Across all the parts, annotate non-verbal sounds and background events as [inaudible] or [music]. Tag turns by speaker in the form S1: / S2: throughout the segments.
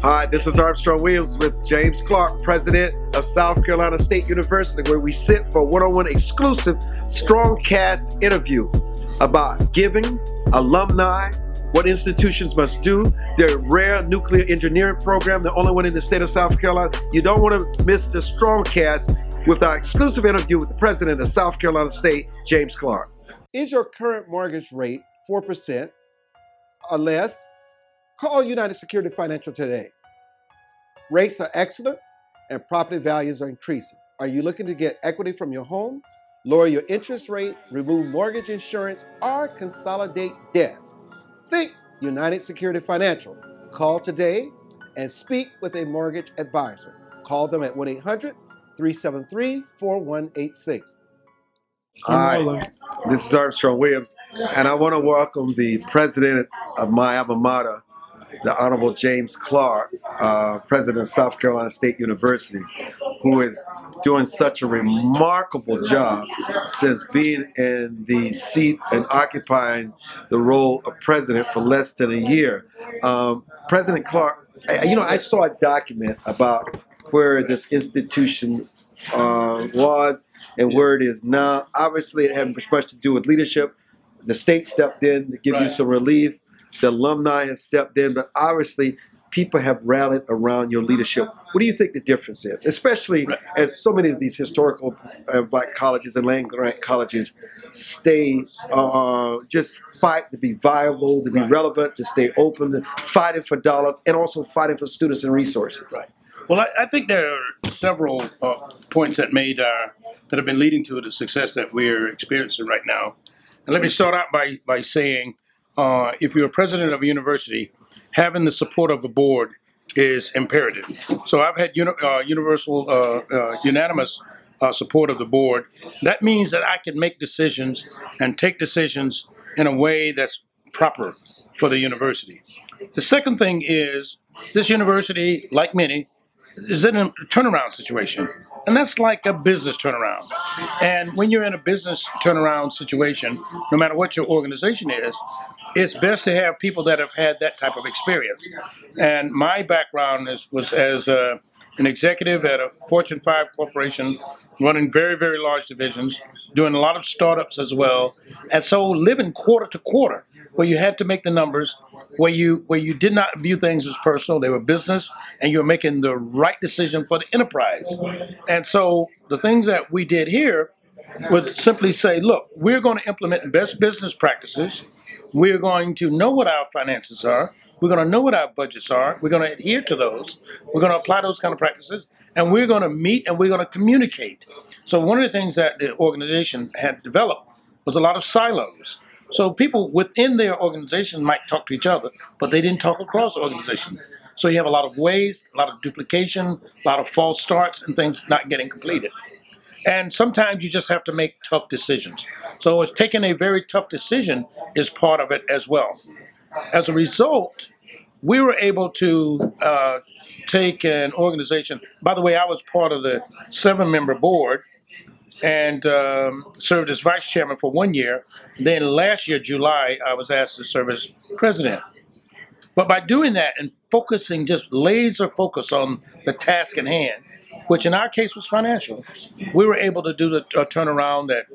S1: Hi, this is Armstrong Williams with James Clark, president of South Carolina State University, where we sit for one on one exclusive Strongcast interview about giving, alumni, what institutions must do, their rare nuclear engineering program, the only one in the state of South Carolina. You don't want to miss the Strongcast with our exclusive interview with the president of South Carolina State, James Clark. Is your current mortgage rate 4% or less? Call United Security Financial today. Rates are excellent and property values are increasing. Are you looking to get equity from your home, lower your interest rate, remove mortgage insurance, or consolidate debt? Think United Security Financial. Call today and speak with a mortgage advisor. Call them at 1 800 373 4186. Hi, this is Armstrong Williams, and I want to welcome the president of my alma mater, the Honorable James Clark, uh, president of South Carolina State University, who is doing such a remarkable job since being in the seat and occupying the role of president for less than a year. Um, president Clark, I, you know, I saw a document about where this institution uh, was and where it is now. Obviously, it had much to do with leadership. The state stepped in to give you some relief. The alumni have stepped in, but obviously, people have rallied around your leadership. What do you think the difference is, especially
S2: Right.
S1: as so many of these historical uh, black colleges and land grant colleges stay uh, just fight to be viable, to be
S2: Right.
S1: relevant, to stay open, fighting for dollars, and also fighting for students and resources.
S2: Right. Well, I, I think there are several uh, points that made uh, that have been leading to the success that we're experiencing right now. And let me start out by by saying, uh, if you're a president of a university, having the support of the board is imperative. So I've had uni- uh, universal, uh, uh, unanimous uh, support of the board. That means that I can make decisions and take decisions in a way that's proper for the university. The second thing is this university, like many, is in a turnaround situation. And that's like a business turnaround. And when you're in a business turnaround situation, no matter what your organization is, it's best to have people that have had that type of experience. And my background is, was as a, an executive at a Fortune 5 corporation, running very, very large divisions, doing a lot of startups as well. And so living quarter to quarter, where you had to make the numbers, where you where you did not view things as personal, they were business, and you were making the right decision for the enterprise. And so the things that we did here would simply say, look, we're going to implement best business practices. We're going to know what our finances are. We're going to know what our budgets are. We're going to adhere to those. We're going to apply those kind of practices, and we're going to meet and we're going to communicate. So one of the things that the organization had developed was a lot of silos. So people within their organization might talk to each other, but they didn't talk across organizations. So you have a lot of ways, a lot of duplication, a lot of false starts, and things not getting completed. And sometimes you just have to make tough decisions. So it's taking a very tough decision is part of it as well. As a result, we were able to uh, take an organization. By the way, I was part of the seven-member board and um, served as vice chairman for one year. Then last year, July, I was asked to serve as president. But by doing that and focusing, just laser focus on the task in hand, which in our case was financial, we were able to do the turnaround that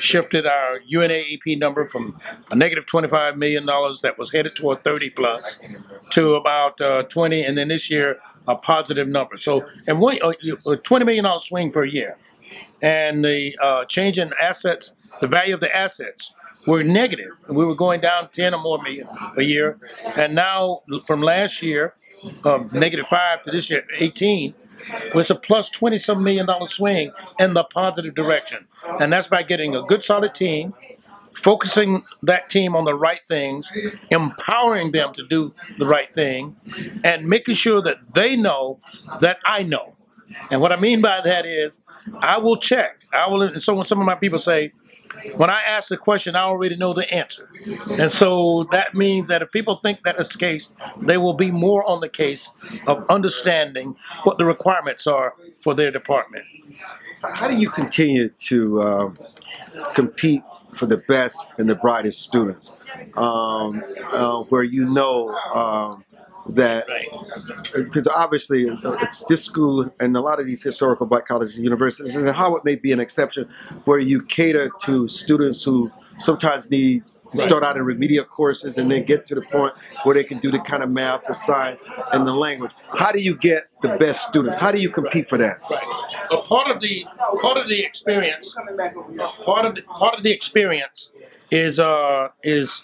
S2: shifted our UNAEP number from a negative $25 million that was headed toward 30 plus to about uh, 20, and then this year a positive number. So, and one, uh, a $20 million swing per year and the uh, change in assets, the value of the assets were negative. We were going down 10 or more million a year. And now from last year, um, negative five to this year, 18, was a plus 20 some million dollar swing in the positive direction. And that's by getting a good solid team, focusing that team on the right things, empowering them to do the right thing, and making sure that they know that I know. And what I mean by that is, I will check. I will. So when some of my people say, when I ask the question, I already know the answer. And so that means that if people think that is the case, they will be more on the case of understanding what the requirements are for their department.
S1: How do you continue to um, compete for the best and the brightest students, um, uh, where you know um, that
S2: Right.
S1: because obviously uh, it's this school and a lot of these historical black colleges and universities and Howard may be an exception where you cater to students who sometimes need to
S2: Right.
S1: start out in remedial courses and then get to the point where they can do the kind of math, the science, and the language. How do you get the best students? How do you compete for that?
S2: Right. A part of the part of the experience, part of the, part of the experience is uh is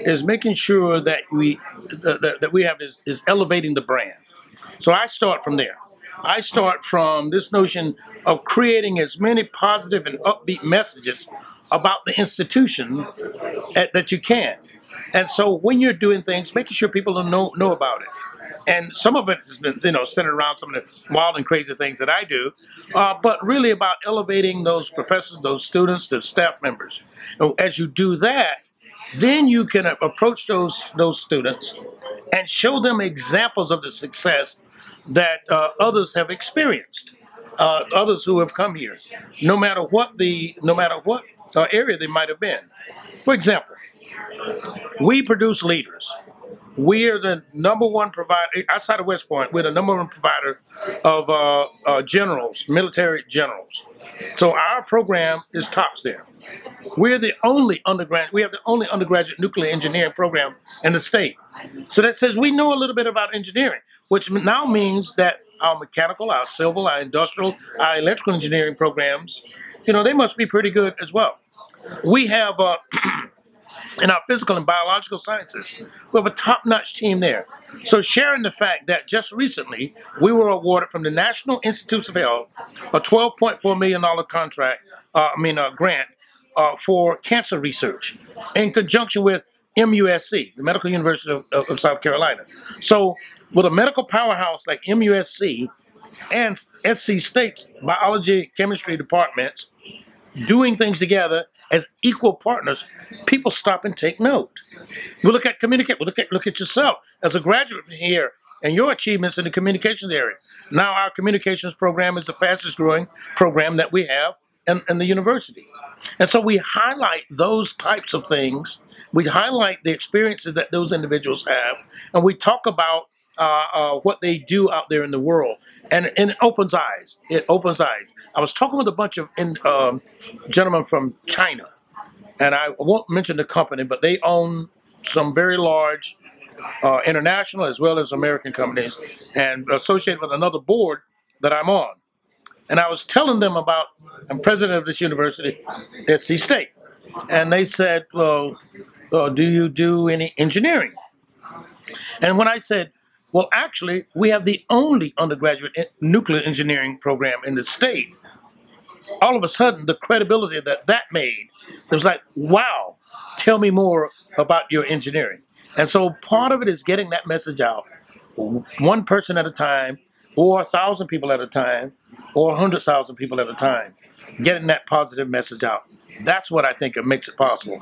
S2: is making sure that we that, that we have is, is elevating the brand. So I start from there. I start from this notion of creating as many positive and upbeat messages about the institution at, that you can. And so when you're doing things, making sure people know know about it. And some of it has been, you know, centered around some of the wild and crazy things that I do, uh, but really about elevating those professors, those students, the staff members. And as you do that, then you can approach those those students and show them examples of the success that uh, others have experienced, uh, others who have come here, no matter what the no matter what uh, area they might have been. For example, we produce leaders. We are the number one provider outside of West Point. We're the number one provider of uh, uh, generals, military generals. So our program is tops there. We're the only undergrad. We have the only undergraduate nuclear engineering program in the state. So that says we know a little bit about engineering, which now means that our mechanical, our civil, our industrial, our electrical engineering programs, you know, they must be pretty good as well. We have uh, [clears throat] in our physical and biological sciences. We have a top notch team there. So, sharing the fact that just recently we were awarded from the National Institutes of Health a $12.4 million contract, uh, I mean, a grant uh, for cancer research in conjunction with MUSC, the Medical University of, of, of South Carolina. So, with a medical powerhouse like MUSC and SC State's biology, chemistry departments, doing things together as equal partners, people stop and take note. We look at communicate. We look at look at yourself as a graduate here and your achievements in the communications area. Now our communications program is the fastest growing program that we have in, in the university, and so we highlight those types of things. We highlight the experiences that those individuals have, and we talk about uh, uh, what they do out there in the world, and, and it opens eyes. It opens eyes. I was talking with a bunch of in, um, gentlemen from China, and I won't mention the company, but they own some very large uh, international as well as American companies, and associated with another board that I'm on. And I was telling them about I'm president of this university, SC State, and they said, "Well, uh, do you do any engineering?" And when I said, well, actually, we have the only undergraduate nuclear engineering program in the state. All of a sudden, the credibility that that made, it was like, wow, tell me more about your engineering. And so part of it is getting that message out, one person at a time, or a thousand people at a time, or a hundred thousand people at a time, getting that positive message out. That's what I think it makes it possible.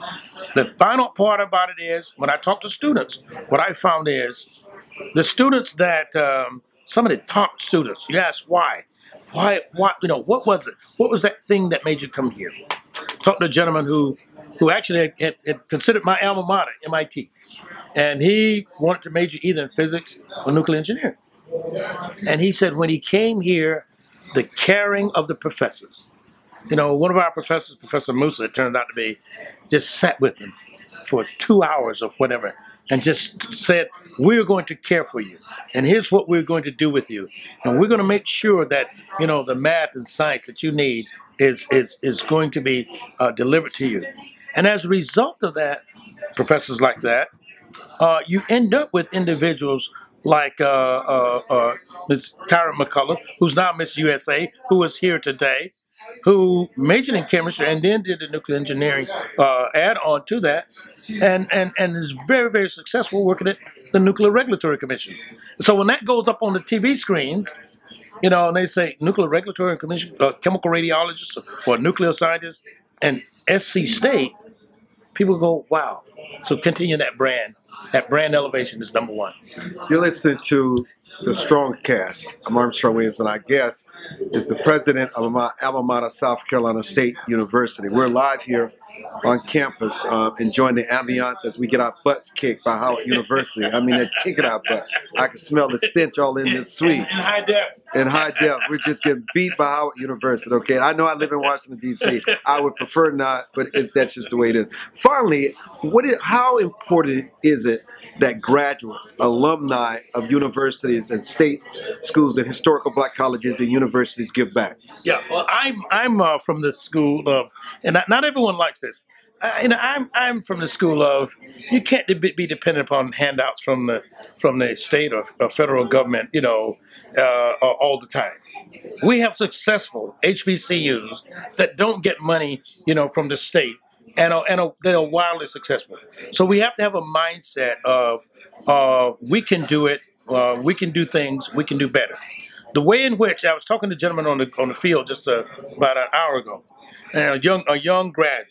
S2: The final part about it is when I talk to students, what I found is the students that um, some of the top students, you ask why, why, why, you know, what was it? What was that thing that made you come here? Talked to a gentleman who, who actually had, had, considered my alma mater, MIT, and he wanted to major either in physics or nuclear engineering. And he said when he came here, the caring of the professors. You know, one of our professors, Professor Musa, it turned out to be, just sat with him for two hours or whatever and just said, We're going to care for you. And here's what we're going to do with you. And we're going to make sure that, you know, the math and science that you need is, is, is going to be uh, delivered to you. And as a result of that, professors like that, uh, you end up with individuals like uh, uh, uh, Ms. McCullough, who's now Miss USA, who is here today, who majored in chemistry and then did the nuclear engineering uh, add-on to that, and, and, and is very, very successful working at the Nuclear Regulatory Commission. So when that goes up on the TV screens, you know, and they say Nuclear Regulatory Commission, uh, chemical radiologist or nuclear scientist, and SC State, people go, wow. So continue that brand That brand elevation is number one.
S1: You're listening to the Strong Cast. I'm Armstrong Williams, and our guest is the president of my alma mater, South Carolina State University. We're live here on campus, uh, enjoying the ambiance as we get our butts kicked by Howard University. I mean, they're kicking our butt. I can smell the stench all in this suite.
S2: In high def.
S1: In high def, we're just getting beat by Howard University. Okay, I know I live in Washington D.C. I would prefer not, but it, that's just the way it is. Finally, what is, how important is it that graduates, alumni of universities and state schools and historical black colleges and universities give back?
S2: Yeah, well, I'm I'm uh, from the school of, and not, not everyone likes this. I, you know, I'm I'm from the school of you can't be, be dependent upon handouts from the from the state or, or federal government, you know, uh, all the time. We have successful HBCUs that don't get money, you know, from the state and are, and are, they are wildly successful. So we have to have a mindset of uh, we can do it, uh, we can do things, we can do better. The way in which I was talking to a gentleman on the on the field just uh, about an hour ago, and a young a young grad,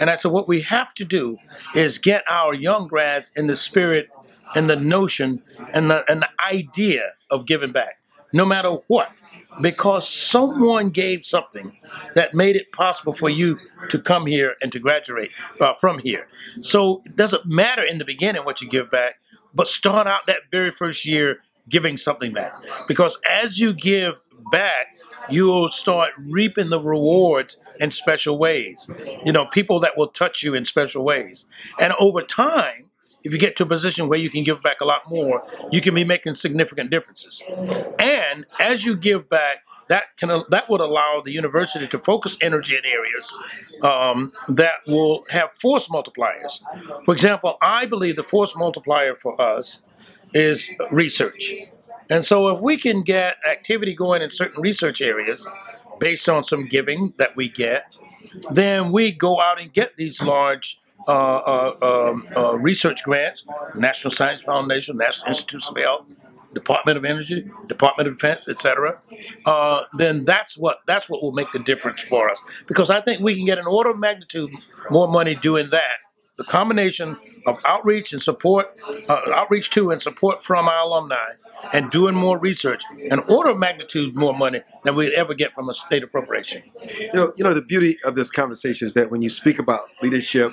S2: and I said, what we have to do is get our young grads in the spirit and the notion and the and the idea of giving back, no matter what because someone gave something that made it possible for you to come here and to graduate uh, from here. So it doesn't matter in the beginning what you give back, but start out that very first year giving something back. Because as you give back, you'll start reaping the rewards in special ways. You know, people that will touch you in special ways. And over time, if you get to a position where you can give back a lot more, you can be making significant differences. And as you give back, that can that would allow the university to focus energy in areas um, that will have force multipliers. For example, I believe the force multiplier for us is research. And so if we can get activity going in certain research areas based on some giving that we get, then we go out and get these large uh, uh, um, uh, research grants, National Science Foundation, National Institutes of Health, Department of Energy, Department of Defense, etc., uh, then that's what that's what will make the difference for us. Because I think we can get an order of magnitude more money doing that. The combination of outreach and support, uh, outreach to and support from our alumni, and doing more research, an order of magnitude more money than we'd ever get from a state appropriation.
S1: You know, you know the beauty of this conversation is that when you speak about leadership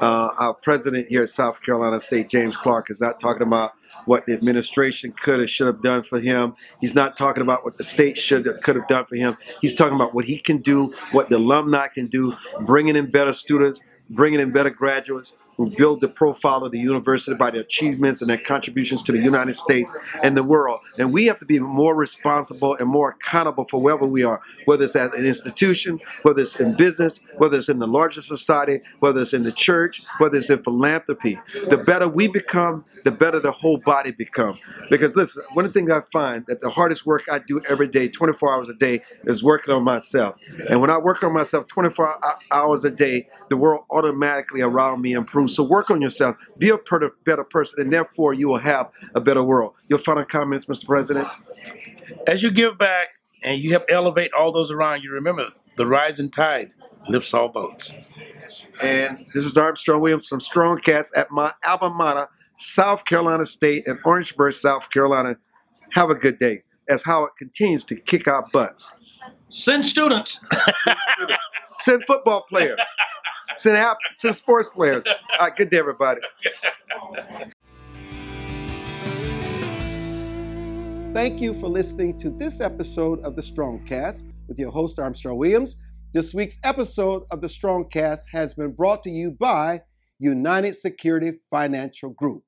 S1: uh, our president here at South Carolina State, James Clark, is not talking about what the administration could or should have done for him. He's not talking about what the state should have could have done for him. He's talking about what he can do, what the alumni can do, bringing in better students, bringing in better graduates, who build the profile of the university by their achievements and their contributions to the United States and the world. And we have to be more responsible and more accountable for wherever we are, whether it's at an institution, whether it's in business, whether it's in the larger society, whether it's in the church, whether it's in philanthropy. The better we become, the better the whole body become. Because listen, one of the things I find that the hardest work I do every day, 24 hours a day, is working on myself. And when I work on myself 24 hours a day, the world automatically around me improves. So work on yourself, be a better person, and therefore you will have a better world. Your final comments, Mr. President?
S2: As you give back and you help elevate all those around you, remember the rising tide lifts all boats.
S1: And this is Armstrong Williams from Strongcast at my alma mater, South Carolina State in Orangeburg, South Carolina. Have a good day as Howard continues to kick our butts.
S2: Send students.
S1: Send, students. Send football players. [laughs] App, send sports players. All right, good day, everybody. Thank you for listening to this episode of the Strongcast with your host, Armstrong Williams. This week's episode of the Strongcast has been brought to you by United Security Financial Group.